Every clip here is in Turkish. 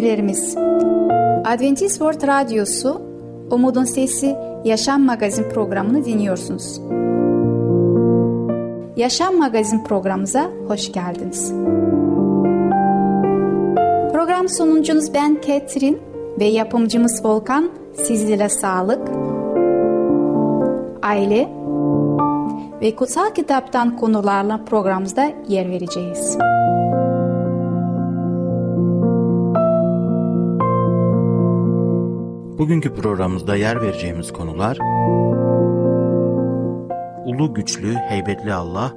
dinleyicilerimiz, Adventist World Radyosu Umutun Sesi Yaşam Magazin programını dinliyorsunuz. Yaşam Magazin programımıza hoş geldiniz. Program sunucunuz ben Ketrin ve yapımcımız Volkan sizlere sağlık, aile ve kutsal kitaptan konularla programımızda yer vereceğiz. Bugünkü programımızda yer vereceğimiz konular Ulu güçlü, heybetli Allah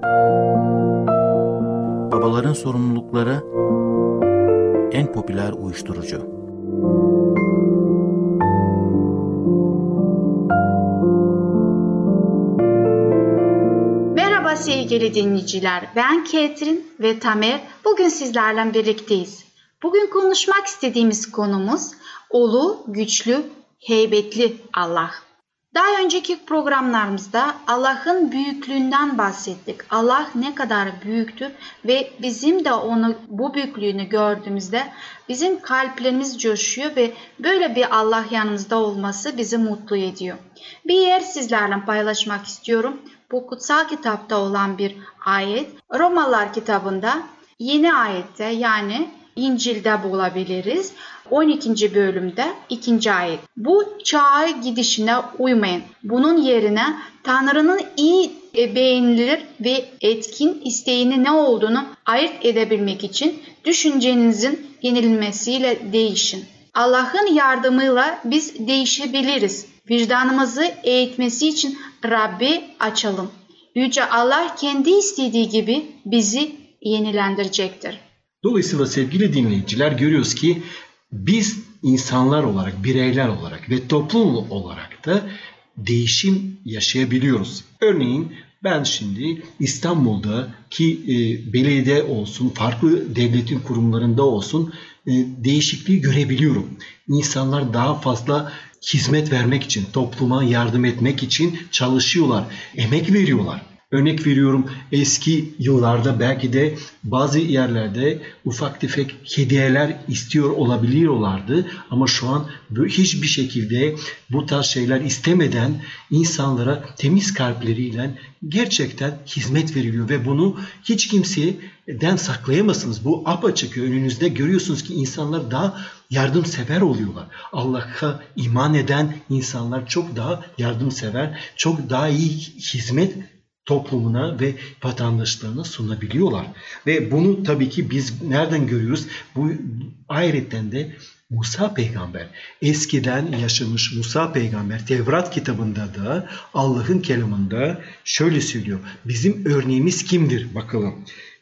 Babaların sorumlulukları En popüler uyuşturucu Merhaba sevgili dinleyiciler. Ben Ketrin ve Tamer. Bugün sizlerle birlikteyiz. Bugün konuşmak istediğimiz konumuz ulu, güçlü, heybetli Allah. Daha önceki programlarımızda Allah'ın büyüklüğünden bahsettik. Allah ne kadar büyüktür ve bizim de onu bu büyüklüğünü gördüğümüzde bizim kalplerimiz coşuyor ve böyle bir Allah yanımızda olması bizi mutlu ediyor. Bir yer sizlerle paylaşmak istiyorum. Bu kutsal kitapta olan bir ayet. Romalılar kitabında yeni ayette yani İncil'de bulabiliriz. 12. bölümde 2. ayet. Bu çağa gidişine uymayın. Bunun yerine Tanrı'nın iyi beğenilir ve etkin isteğini ne olduğunu ayırt edebilmek için düşüncenizin yenilmesiyle değişin. Allah'ın yardımıyla biz değişebiliriz. Vicdanımızı eğitmesi için Rabbi açalım. Yüce Allah kendi istediği gibi bizi yenilendirecektir. Dolayısıyla sevgili dinleyiciler görüyoruz ki biz insanlar olarak, bireyler olarak ve toplum olarak da değişim yaşayabiliyoruz. Örneğin ben şimdi İstanbul'da ki e, belediye olsun, farklı devletin kurumlarında olsun e, değişikliği görebiliyorum. İnsanlar daha fazla hizmet vermek için, topluma yardım etmek için çalışıyorlar, emek veriyorlar. Örnek veriyorum eski yıllarda belki de bazı yerlerde ufak tefek hediyeler istiyor olabiliyorlardı ama şu an hiçbir şekilde bu tarz şeyler istemeden insanlara temiz kalpleriyle gerçekten hizmet veriliyor ve bunu hiç kimseden saklayamazsınız. Bu apaçık önünüzde görüyorsunuz ki insanlar daha yardımsever oluyorlar. Allah'a iman eden insanlar çok daha yardımsever, çok daha iyi hizmet toplumuna ve vatandaşlarına sunabiliyorlar. Ve bunu tabii ki biz nereden görüyoruz? Bu ayrıca de Musa peygamber eskiden yaşamış Musa peygamber Tevrat kitabında da Allah'ın kelamında şöyle söylüyor. Bizim örneğimiz kimdir bakalım.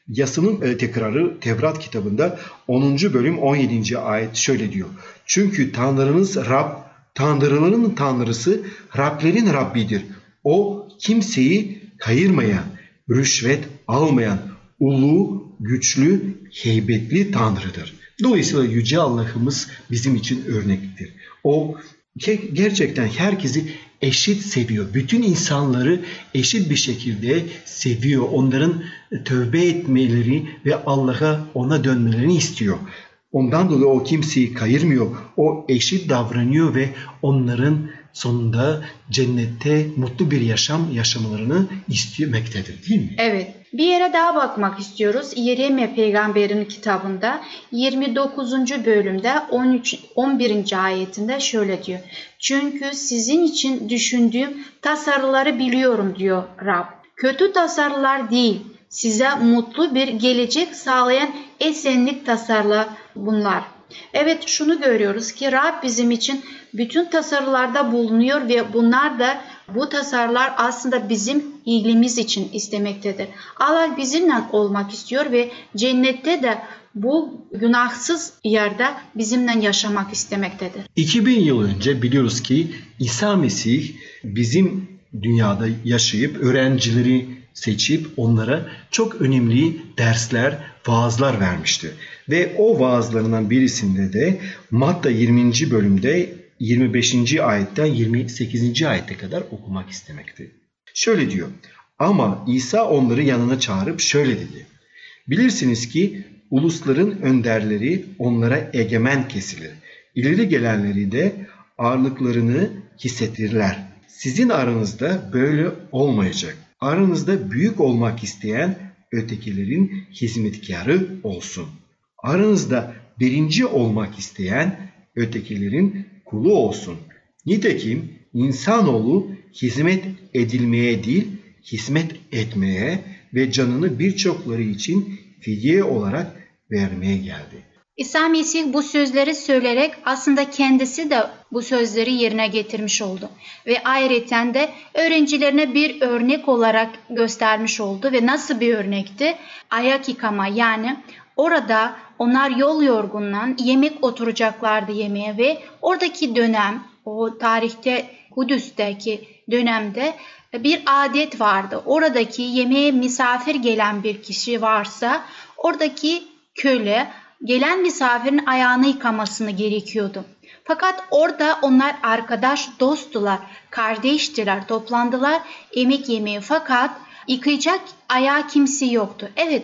Yasının e, tekrarı Tevrat kitabında 10. bölüm 17. ayet şöyle diyor. Çünkü Tanrınız Rab, Tanrıların Tanrısı Rablerin Rabbidir. O kimseyi kayırmayan, rüşvet almayan, ulu, güçlü, heybetli Tanrı'dır. Dolayısıyla Yüce Allah'ımız bizim için örnektir. O gerçekten herkesi eşit seviyor. Bütün insanları eşit bir şekilde seviyor. Onların tövbe etmeleri ve Allah'a ona dönmelerini istiyor. Ondan dolayı o kimseyi kayırmıyor. O eşit davranıyor ve onların sonunda cennette mutlu bir yaşam yaşamalarını istemektedir değil mi? Evet. Bir yere daha bakmak istiyoruz. Yeremye peygamberin kitabında 29. bölümde 13 11. ayetinde şöyle diyor. Çünkü sizin için düşündüğüm tasarıları biliyorum diyor Rab. Kötü tasarılar değil, size mutlu bir gelecek sağlayan esenlik tasarla bunlar. Evet şunu görüyoruz ki Rab bizim için bütün tasarılarda bulunuyor ve bunlar da bu tasarılar aslında bizim iyiliğimiz için istemektedir. Allah bizimle olmak istiyor ve cennette de bu günahsız yerde bizimle yaşamak istemektedir. 2000 yıl önce biliyoruz ki İsa Mesih bizim dünyada yaşayıp öğrencileri seçip onlara çok önemli dersler, vaazlar vermişti. Ve o vaazlarından birisinde de Matta 20. bölümde 25. ayetten 28. ayete kadar okumak istemekti. Şöyle diyor. Ama İsa onları yanına çağırıp şöyle dedi. Bilirsiniz ki Ulusların önderleri onlara egemen kesilir. İleri gelenleri de ağırlıklarını hissettirirler. Sizin aranızda böyle olmayacak. Aranızda büyük olmak isteyen ötekilerin hizmetkarı olsun. Aranızda birinci olmak isteyen ötekilerin kulu olsun. Nitekim insanoğlu hizmet edilmeye değil, hizmet etmeye ve canını birçokları için fidye olarak vermeye geldi. İsa Mesih bu sözleri söyleyerek aslında kendisi de bu sözleri yerine getirmiş oldu. Ve ayrıca de öğrencilerine bir örnek olarak göstermiş oldu ve nasıl bir örnekti? Ayak yıkama yani orada onlar yol yorgunlan yemek oturacaklardı yemeğe ve oradaki dönem o tarihte Kudüs'teki dönemde bir adet vardı. Oradaki yemeğe misafir gelen bir kişi varsa oradaki köle gelen misafirin ayağını yıkamasını gerekiyordu. Fakat orada onlar arkadaş, dosttular, kardeştiler, toplandılar yemek yemeye fakat yıkayacak ayağı kimse yoktu. Evet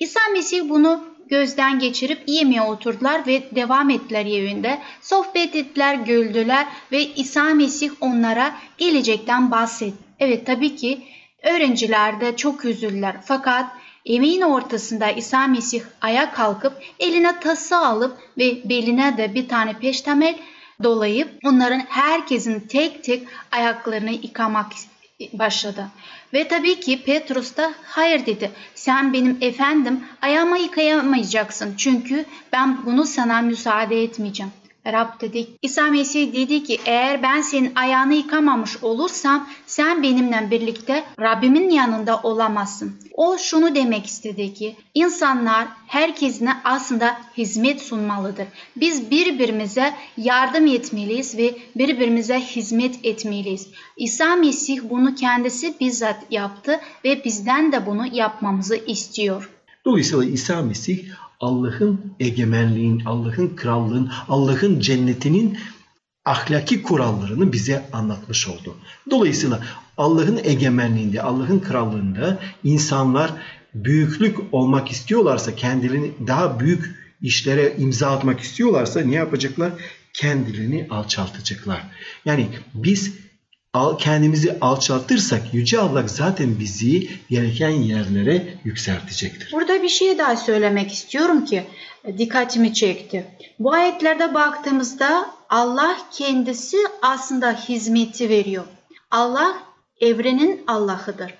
İsa Mesih bunu gözden geçirip yemeğe oturdular ve devam ettiler evinde. Sohbet ettiler, güldüler ve İsa Mesih onlara gelecekten bahsetti. Evet tabii ki öğrenciler de çok üzüldüler fakat Yemeğin ortasında İsa Mesih ayağa kalkıp eline tası alıp ve beline de bir tane peştemel dolayıp onların herkesin tek tek ayaklarını yıkamak başladı. Ve tabii ki Petrus da hayır dedi. Sen benim efendim ayağımı yıkayamayacaksın çünkü ben bunu sana müsaade etmeyeceğim. Rab dedi. İsa Mesih dedi ki eğer ben senin ayağını yıkamamış olursam sen benimle birlikte Rabbimin yanında olamazsın. O şunu demek istedi ki insanlar herkesine aslında hizmet sunmalıdır. Biz birbirimize yardım etmeliyiz ve birbirimize hizmet etmeliyiz. İsa Mesih bunu kendisi bizzat yaptı ve bizden de bunu yapmamızı istiyor. Dolayısıyla İsa Mesih Allah'ın egemenliğin, Allah'ın krallığın, Allah'ın cennetinin ahlaki kurallarını bize anlatmış oldu. Dolayısıyla Allah'ın egemenliğinde, Allah'ın krallığında insanlar büyüklük olmak istiyorlarsa, kendilerini daha büyük işlere imza atmak istiyorlarsa ne yapacaklar? Kendilerini alçaltacaklar. Yani biz kendimizi alçaltırsak Yüce Allah zaten bizi gereken yerlere yükseltecektir. Burada bir şey daha söylemek istiyorum ki dikkatimi çekti. Bu ayetlerde baktığımızda Allah kendisi aslında hizmeti veriyor. Allah evrenin Allah'ıdır.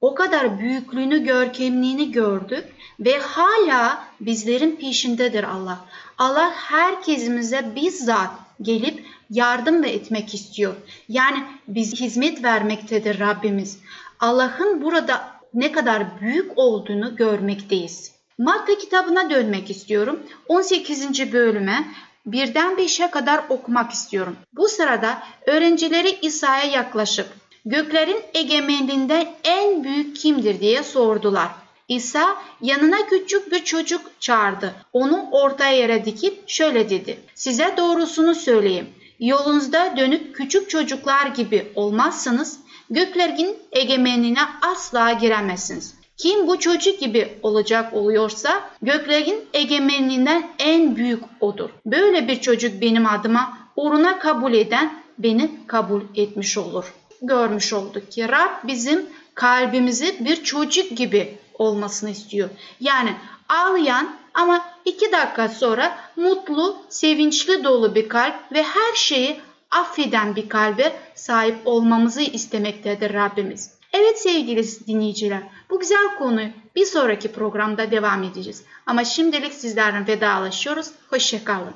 O kadar büyüklüğünü, görkemliğini gördük ve hala bizlerin peşindedir Allah. Allah herkesimize bizzat gelip yardım da etmek istiyor. Yani biz hizmet vermektedir Rabbimiz. Allah'ın burada ne kadar büyük olduğunu görmekteyiz. Matta kitabına dönmek istiyorum. 18. bölüme birden beşe kadar okumak istiyorum. Bu sırada öğrencileri İsa'ya yaklaşıp göklerin egemenliğinde en büyük kimdir diye sordular. İsa yanına küçük bir çocuk çağırdı. Onu ortaya yere dikip şöyle dedi. Size doğrusunu söyleyeyim. Yolunuzda dönüp küçük çocuklar gibi olmazsanız göklerin egemenliğine asla giremezsiniz. Kim bu çocuk gibi olacak oluyorsa göklerin egemenliğinden en büyük odur. Böyle bir çocuk benim adıma uğruna kabul eden beni kabul etmiş olur. Görmüş olduk ki Rab bizim kalbimizi bir çocuk gibi olmasını istiyor. Yani ağlayan ama iki dakika sonra mutlu, sevinçli dolu bir kalp ve her şeyi affeden bir kalbe sahip olmamızı istemektedir Rabbimiz. Evet sevgili dinleyiciler, bu güzel konuyu bir sonraki programda devam edeceğiz. Ama şimdilik sizlerden vedalaşıyoruz. Hoşçakalın.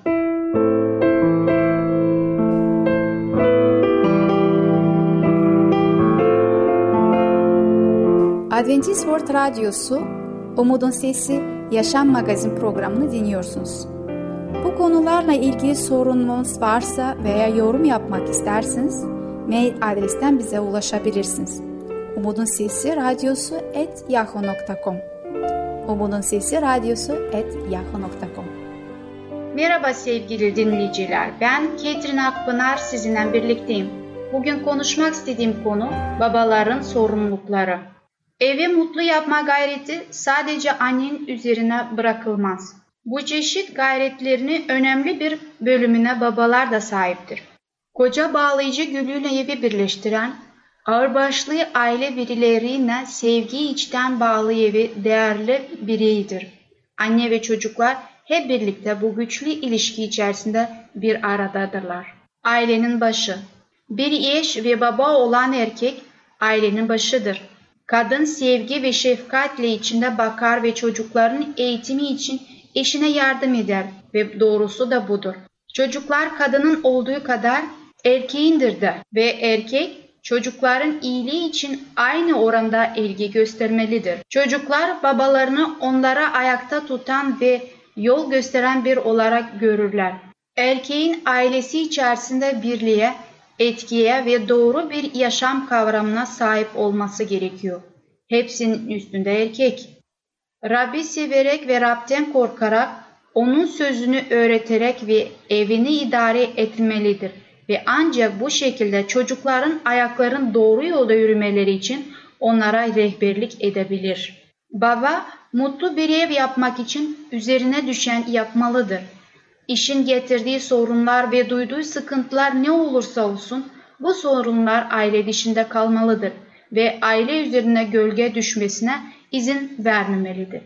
Adventist World Radyosu, Umutun Sesi, Yaşam Magazin programını dinliyorsunuz. Bu konularla ilgili sorununuz varsa veya yorum yapmak isterseniz mail adresten bize ulaşabilirsiniz. Umutun Sesi Radyosu et yahoo.com Umutun Sesi Radyosu et yahoo.com Merhaba sevgili dinleyiciler. Ben Ketrin Akpınar sizinle birlikteyim. Bugün konuşmak istediğim konu babaların sorumlulukları. Evi mutlu yapma gayreti sadece annenin üzerine bırakılmaz. Bu çeşit gayretlerini önemli bir bölümüne babalar da sahiptir. Koca bağlayıcı gülüyle evi birleştiren, ağırbaşlı aile birileriyle sevgi içten bağlı evi değerli bireydir. Anne ve çocuklar hep birlikte bu güçlü ilişki içerisinde bir aradadırlar. Ailenin başı Bir eş ve baba olan erkek ailenin başıdır. Kadın sevgi ve şefkatle içinde bakar ve çocukların eğitimi için eşine yardım eder ve doğrusu da budur. Çocuklar kadının olduğu kadar erkeğindir de ve erkek çocukların iyiliği için aynı oranda ilgi göstermelidir. Çocuklar babalarını onlara ayakta tutan ve yol gösteren bir olarak görürler. Erkeğin ailesi içerisinde birliğe, etkiye ve doğru bir yaşam kavramına sahip olması gerekiyor. Hepsinin üstünde erkek. Rabbi severek ve Rab'den korkarak, onun sözünü öğreterek ve evini idare etmelidir. Ve ancak bu şekilde çocukların ayakların doğru yolda yürümeleri için onlara rehberlik edebilir. Baba, mutlu bir ev yapmak için üzerine düşen yapmalıdır. İşin getirdiği sorunlar ve duyduğu sıkıntılar ne olursa olsun bu sorunlar aile dışında kalmalıdır ve aile üzerine gölge düşmesine izin vermemelidir.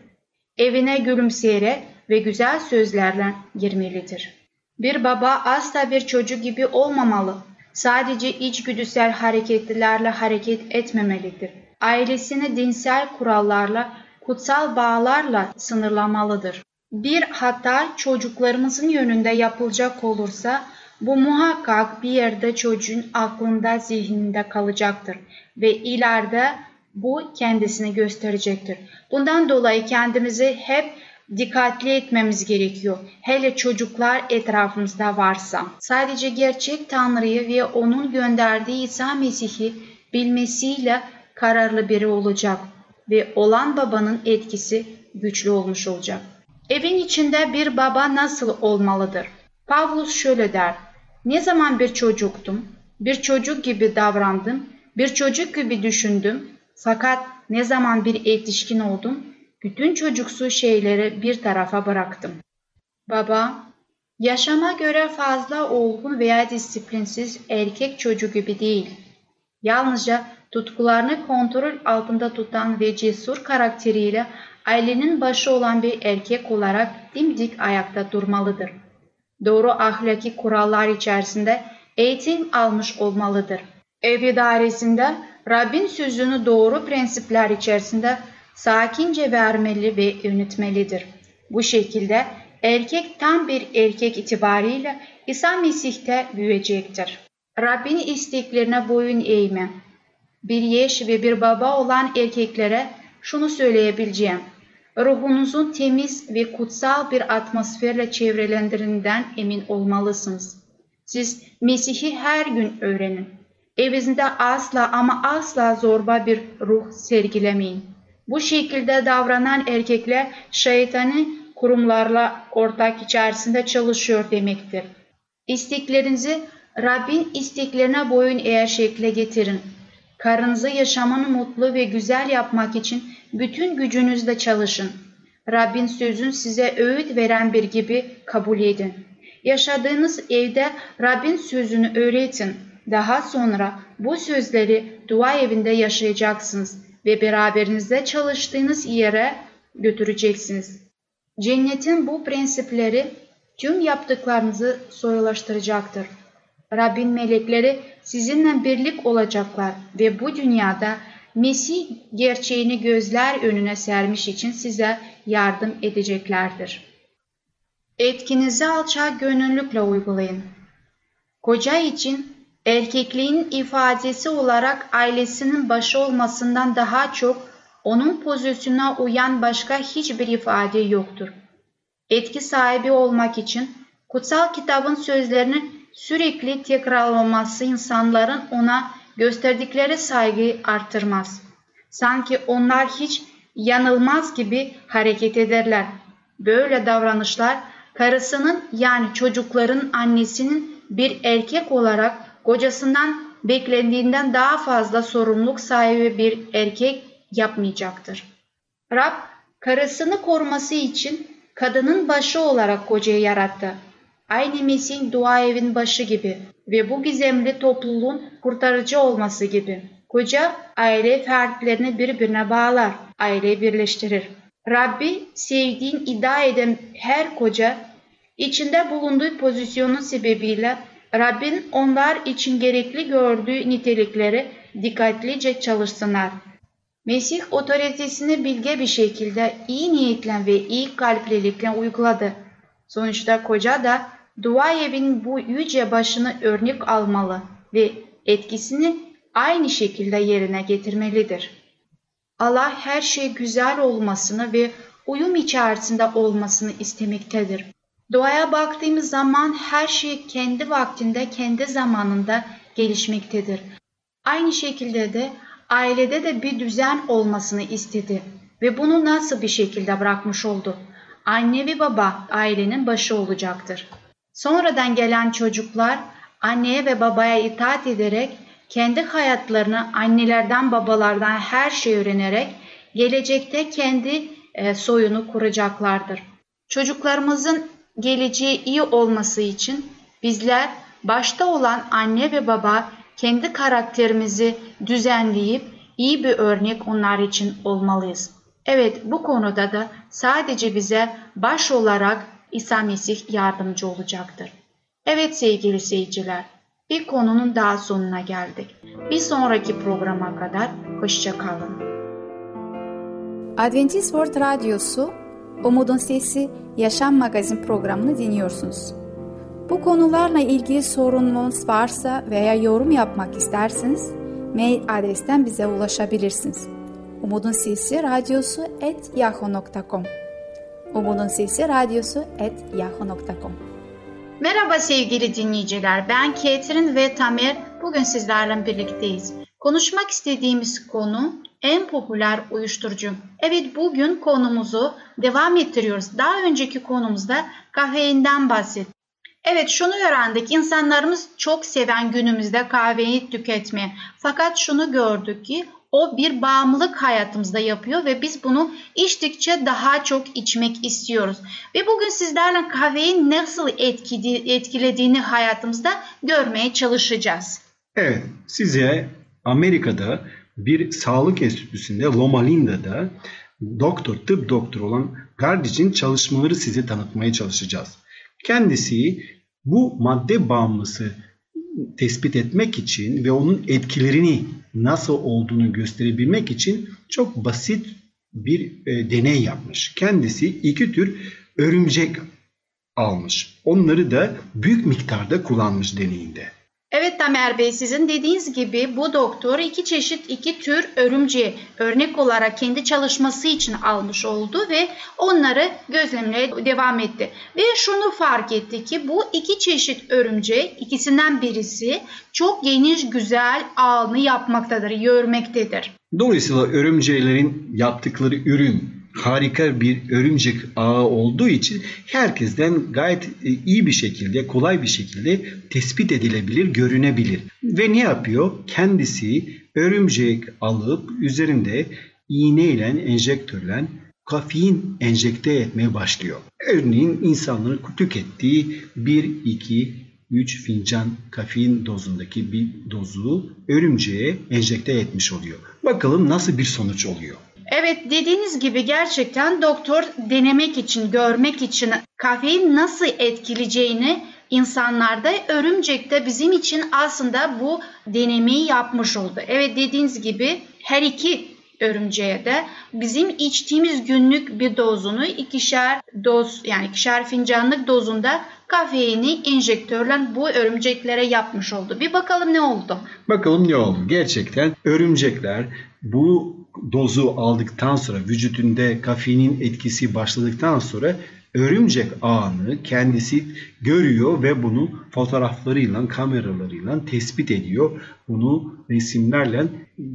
Evine gülümseyerek ve güzel sözlerle girmelidir. Bir baba asla bir çocuk gibi olmamalı. Sadece içgüdüsel hareketlerle hareket etmemelidir. Ailesini dinsel kurallarla, kutsal bağlarla sınırlamalıdır. Bir hata çocuklarımızın yönünde yapılacak olursa bu muhakkak bir yerde çocuğun aklında, zihninde kalacaktır ve ileride bu kendisini gösterecektir. Bundan dolayı kendimizi hep dikkatli etmemiz gerekiyor. Hele çocuklar etrafımızda varsa. Sadece gerçek Tanrı'yı ve onun gönderdiği İsa Mesih'i bilmesiyle kararlı biri olacak ve olan babanın etkisi güçlü olmuş olacak. Evin içinde bir baba nasıl olmalıdır? Pavlus şöyle der. Ne zaman bir çocuktum, bir çocuk gibi davrandım, bir çocuk gibi düşündüm. Fakat ne zaman bir yetişkin oldum, bütün çocuksu şeyleri bir tarafa bıraktım. Baba, yaşama göre fazla olgun veya disiplinsiz erkek çocuğu gibi değil. Yalnızca tutkularını kontrol altında tutan ve cesur karakteriyle ailenin başı olan bir erkek olarak dimdik ayakta durmalıdır. Doğru ahlaki kurallar içerisinde eğitim almış olmalıdır. Ev idaresinde Rabbin sözünü doğru prensipler içerisinde sakince vermeli ve yönetmelidir. Bu şekilde erkek tam bir erkek itibariyle İsa Mesih'te büyüyecektir. Rabbin isteklerine boyun eğme. Bir yeş ve bir baba olan erkeklere şunu söyleyebileceğim. Ruhunuzun temiz ve kutsal bir atmosferle çevrelendirildiğinden emin olmalısınız. Siz Mesih'i her gün öğrenin. Evinizde asla ama asla zorba bir ruh sergilemeyin. Bu şekilde davranan erkekler şeytanı kurumlarla ortak içerisinde çalışıyor demektir. İsteklerinizi Rabbin isteklerine boyun eğer şekle getirin. Karınızı yaşamını mutlu ve güzel yapmak için bütün gücünüzle çalışın. Rabbin sözün size öğüt veren bir gibi kabul edin. Yaşadığınız evde Rabbin sözünü öğretin. Daha sonra bu sözleri dua evinde yaşayacaksınız ve beraberinizde çalıştığınız yere götüreceksiniz. Cennetin bu prensipleri tüm yaptıklarınızı soyulaştıracaktır. Rabbin melekleri sizinle birlik olacaklar ve bu dünyada Mesih gerçeğini gözler önüne sermiş için size yardım edeceklerdir. Etkinizi alçak gönüllükle uygulayın. Koca için erkekliğin ifadesi olarak ailesinin başı olmasından daha çok onun pozisyonuna uyan başka hiçbir ifade yoktur. Etki sahibi olmak için kutsal kitabın sözlerini sürekli tekrarlaması insanların ona gösterdikleri saygıyı artırmaz. Sanki onlar hiç yanılmaz gibi hareket ederler. Böyle davranışlar karısının yani çocukların annesinin bir erkek olarak kocasından beklendiğinden daha fazla sorumluluk sahibi bir erkek yapmayacaktır. Rab karısını koruması için kadının başı olarak kocayı yarattı. Aynı Mesih'in dua evin başı gibi ve bu gizemli topluluğun kurtarıcı olması gibi. Koca aile fertlerini birbirine bağlar, aileyi birleştirir. Rabbi sevdiğin iddia eden her koca içinde bulunduğu pozisyonun sebebiyle Rabbin onlar için gerekli gördüğü nitelikleri dikkatlice çalışsınlar. Mesih otoritesini bilge bir şekilde iyi niyetle ve iyi kalplilikle uyguladı. Sonuçta koca da dua evinin bu yüce başını örnek almalı ve etkisini aynı şekilde yerine getirmelidir. Allah her şey güzel olmasını ve uyum içerisinde olmasını istemektedir. Doğaya baktığımız zaman her şey kendi vaktinde, kendi zamanında gelişmektedir. Aynı şekilde de ailede de bir düzen olmasını istedi ve bunu nasıl bir şekilde bırakmış oldu? Anne ve baba ailenin başı olacaktır. Sonradan gelen çocuklar anneye ve babaya itaat ederek kendi hayatlarını annelerden babalardan her şey öğrenerek gelecekte kendi e, soyunu kuracaklardır. Çocuklarımızın geleceği iyi olması için bizler başta olan anne ve baba kendi karakterimizi düzenleyip iyi bir örnek onlar için olmalıyız. Evet bu konuda da sadece bize baş olarak İsa Mesih yardımcı olacaktır. Evet sevgili seyirciler, bir konunun daha sonuna geldik. Bir sonraki programa kadar hoşça kalın. Adventist World Radyosu Umutun Sesi Yaşam Magazin programını dinliyorsunuz. Bu konularla ilgili sorununuz varsa veya yorum yapmak isterseniz mail adresten bize ulaşabilirsiniz. Umutun Sesi Radyosu et yahoo.com Umutun Sesi Radyosu et yahoo.com Merhaba sevgili dinleyiciler. Ben Ketrin ve Tamer. Bugün sizlerle birlikteyiz. Konuşmak istediğimiz konu en popüler uyuşturucu. Evet bugün konumuzu devam ettiriyoruz. Daha önceki konumuzda kafeinden bahsettik. Evet şunu öğrendik. İnsanlarımız çok seven günümüzde kahveyi tüketmeye. Fakat şunu gördük ki o bir bağımlılık hayatımızda yapıyor ve biz bunu içtikçe daha çok içmek istiyoruz. Ve bugün sizlerle kahveyi nasıl etkilediğini hayatımızda görmeye çalışacağız. Evet, size Amerika'da bir sağlık enstitüsünde Loma Linda'da doktor, tıp doktor olan Gardic'in çalışmaları size tanıtmaya çalışacağız. Kendisi bu madde bağımlısı tespit etmek için ve onun etkilerini nasıl olduğunu gösterebilmek için çok basit bir e, deney yapmış. Kendisi iki tür örümcek almış. Onları da büyük miktarda kullanmış deneyinde. Evet Tamer Bey sizin dediğiniz gibi bu doktor iki çeşit iki tür örümceği örnek olarak kendi çalışması için almış oldu ve onları gözlemlemeye devam etti. Ve şunu fark etti ki bu iki çeşit örümcek ikisinden birisi çok geniş güzel ağını yapmaktadır, yörmektedir. Dolayısıyla örümceklerin yaptıkları ürün harika bir örümcek ağı olduğu için herkesten gayet e, iyi bir şekilde, kolay bir şekilde tespit edilebilir, görünebilir. Ve ne yapıyor? Kendisi örümcek alıp üzerinde iğneyle, enjektörle kafein enjekte etmeye başlıyor. Örneğin insanların tükettiği 1, 2, 3 fincan kafein dozundaki bir dozu örümceğe enjekte etmiş oluyor. Bakalım nasıl bir sonuç oluyor. Evet dediğiniz gibi gerçekten doktor denemek için, görmek için kafein nasıl etkileyeceğini insanlarda örümcekte bizim için aslında bu denemeyi yapmış oldu. Evet dediğiniz gibi her iki örümceğe de bizim içtiğimiz günlük bir dozunu ikişer doz yani ikişer fincanlık dozunda kafeini enjektörle bu örümceklere yapmış oldu. Bir bakalım ne oldu? Bakalım ne oldu? Gerçekten örümcekler bu dozu aldıktan sonra vücudunda kafeinin etkisi başladıktan sonra örümcek ağını kendisi görüyor ve bunu fotoğraflarıyla, kameralarıyla tespit ediyor. Bunu resimlerle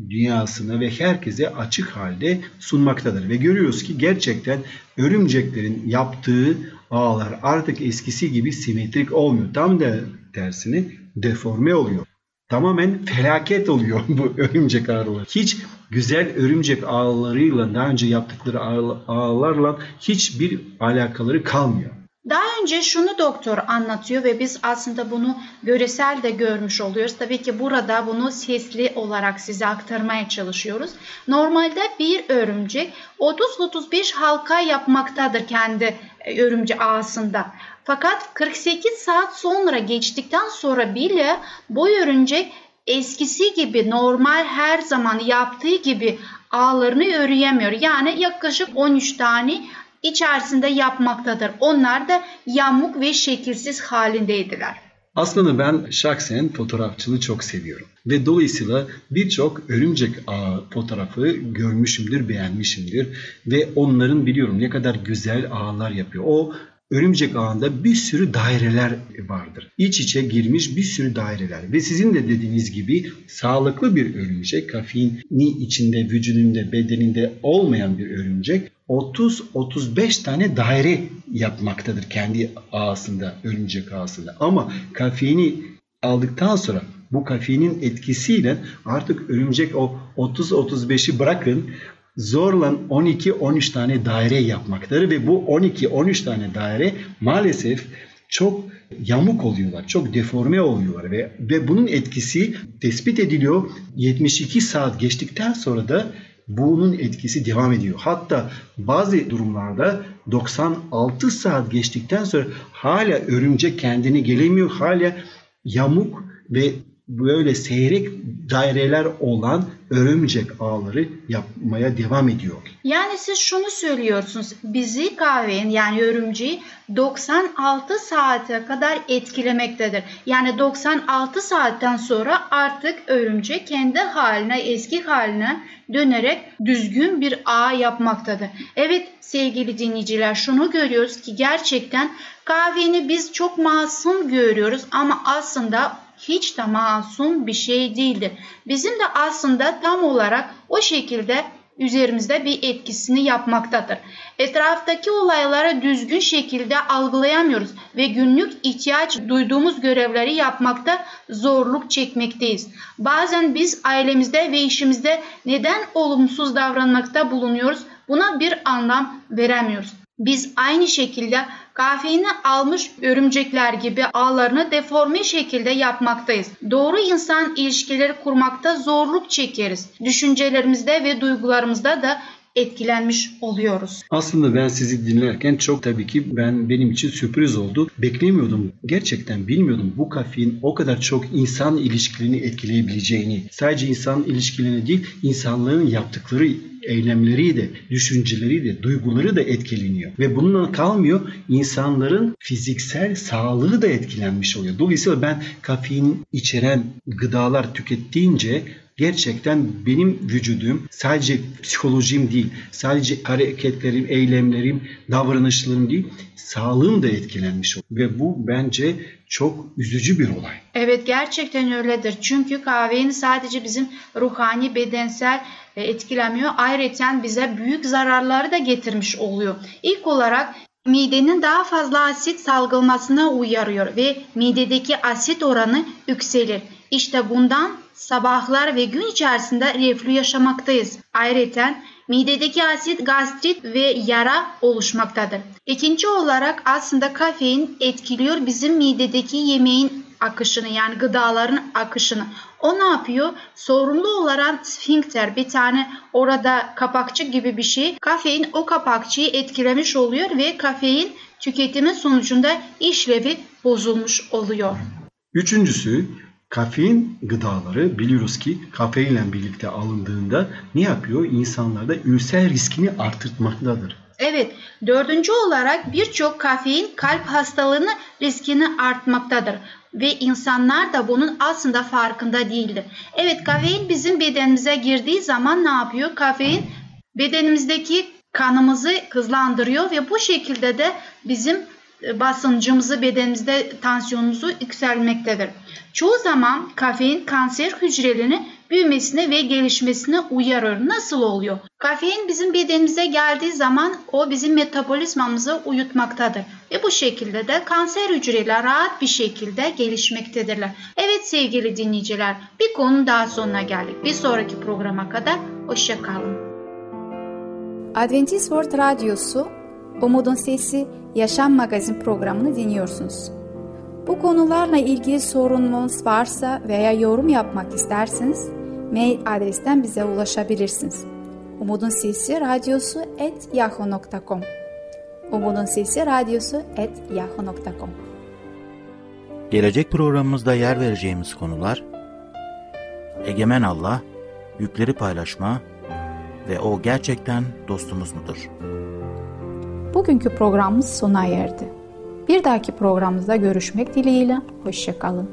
dünyasına ve herkese açık halde sunmaktadır. Ve görüyoruz ki gerçekten örümceklerin yaptığı ağlar artık eskisi gibi simetrik olmuyor. Tam da tersine deforme oluyor. Tamamen felaket oluyor bu örümcek ağları. Hiç güzel örümcek ağlarıyla daha önce yaptıkları ağlarla hiçbir alakaları kalmıyor. Daha önce şunu doktor anlatıyor ve biz aslında bunu göresel de görmüş oluyoruz. Tabii ki burada bunu sesli olarak size aktarmaya çalışıyoruz. Normalde bir örümcek 30-35 halka yapmaktadır kendi e, örümcek ağasında. Fakat 48 saat sonra geçtikten sonra bile bu örümcek eskisi gibi normal her zaman yaptığı gibi ağlarını örüyemiyor. Yani yaklaşık 13 tane içerisinde yapmaktadır. Onlar da yamuk ve şekilsiz halindeydiler. Aslında ben şahsen fotoğrafçılığı çok seviyorum. Ve dolayısıyla birçok örümcek ağı fotoğrafı görmüşümdür, beğenmişimdir. Ve onların biliyorum ne kadar güzel ağlar yapıyor. O örümcek ağında bir sürü daireler vardır. İç içe girmiş bir sürü daireler ve sizin de dediğiniz gibi sağlıklı bir örümcek, kafeini içinde, vücudunda, bedeninde olmayan bir örümcek 30-35 tane daire yapmaktadır kendi ağasında, örümcek ağasında. Ama kafeini aldıktan sonra bu kafeinin etkisiyle artık örümcek o 30-35'i bırakın zorla 12-13 tane daire yapmaktadır ve bu 12-13 tane daire maalesef çok yamuk oluyorlar, çok deforme oluyorlar ve, ve bunun etkisi tespit ediliyor. 72 saat geçtikten sonra da bunun etkisi devam ediyor. Hatta bazı durumlarda 96 saat geçtikten sonra hala örümcek kendini gelemiyor. Hala yamuk ve böyle seyrek daireler olan örümcek ağları yapmaya devam ediyor. Yani siz şunu söylüyorsunuz. Bizi kahvenin yani örümceği 96 saate kadar etkilemektedir. Yani 96 saatten sonra artık örümcek kendi haline, eski haline dönerek düzgün bir ağ yapmaktadır. Evet sevgili dinleyiciler şunu görüyoruz ki gerçekten kahveni biz çok masum görüyoruz ama aslında hiç de masum bir şey değildir. Bizim de aslında tam olarak o şekilde üzerimizde bir etkisini yapmaktadır. Etraftaki olayları düzgün şekilde algılayamıyoruz ve günlük ihtiyaç duyduğumuz görevleri yapmakta zorluk çekmekteyiz. Bazen biz ailemizde ve işimizde neden olumsuz davranmakta bulunuyoruz buna bir anlam veremiyoruz. Biz aynı şekilde kafeini almış örümcekler gibi ağlarını deforme şekilde yapmaktayız. Doğru insan ilişkileri kurmakta zorluk çekeriz. Düşüncelerimizde ve duygularımızda da etkilenmiş oluyoruz. Aslında ben sizi dinlerken çok tabii ki ben benim için sürpriz oldu. Beklemiyordum. Gerçekten bilmiyordum bu kafein o kadar çok insan ilişkilerini etkileyebileceğini. Sadece insan ilişkilerini değil, insanların yaptıkları eylemleri de, düşünceleri de, duyguları da etkileniyor. Ve bununla kalmıyor, insanların fiziksel sağlığı da etkilenmiş oluyor. Dolayısıyla ben kafein içeren gıdalar tükettiğince gerçekten benim vücudum sadece psikolojim değil, sadece hareketlerim, eylemlerim, davranışlarım değil, sağlığım da etkilenmiş oluyor. Ve bu bence çok üzücü bir olay. Evet gerçekten öyledir. Çünkü kahvenin sadece bizim ruhani, bedensel etkilemiyor. Ayrıca bize büyük zararları da getirmiş oluyor. İlk olarak midenin daha fazla asit salgılamasına uyarıyor ve midedeki asit oranı yükselir. İşte bundan sabahlar ve gün içerisinde reflü yaşamaktayız. Ayrıca midedeki asit gastrit ve yara oluşmaktadır. İkinci olarak aslında kafein etkiliyor bizim midedeki yemeğin akışını yani gıdaların akışını. O ne yapıyor? Sorumlu olarak sfinkter bir tane orada kapakçı gibi bir şey. Kafein o kapakçıyı etkilemiş oluyor ve kafein tüketimi sonucunda işlevi bozulmuş oluyor. Üçüncüsü Kafein gıdaları biliyoruz ki kafeinle birlikte alındığında ne yapıyor? İnsanlarda ülser riskini artırtmaktadır. Evet, dördüncü olarak birçok kafein kalp hastalığını riskini artmaktadır ve insanlar da bunun aslında farkında değildir. Evet, kafein bizim bedenimize girdiği zaman ne yapıyor? Kafein bedenimizdeki kanımızı hızlandırıyor ve bu şekilde de bizim basıncımızı bedenimizde tansiyonumuzu yükselmektedir. Çoğu zaman kafein kanser hücrelerini büyümesine ve gelişmesine uyarır. Nasıl oluyor? Kafein bizim bedenimize geldiği zaman o bizim metabolizmamızı uyutmaktadır. Ve bu şekilde de kanser hücreleri rahat bir şekilde gelişmektedirler. Evet sevgili dinleyiciler bir konu daha sonuna geldik. Bir sonraki programa kadar hoşçakalın. Adventist World Radyosu Umutun Sesi Yaşam Magazin programını dinliyorsunuz. Bu konularla ilgili sorununuz varsa veya yorum yapmak isterseniz mail adresten bize ulaşabilirsiniz. Umutun Sesi Radyosu et yahoo.com Umutun Sesi Radyosu et yahoo.com Gelecek programımızda yer vereceğimiz konular Egemen Allah, yükleri paylaşma ve o gerçekten dostumuz mudur? Bugünkü programımız sona erdi. Bir dahaki programımızda görüşmek dileğiyle, hoşçakalın.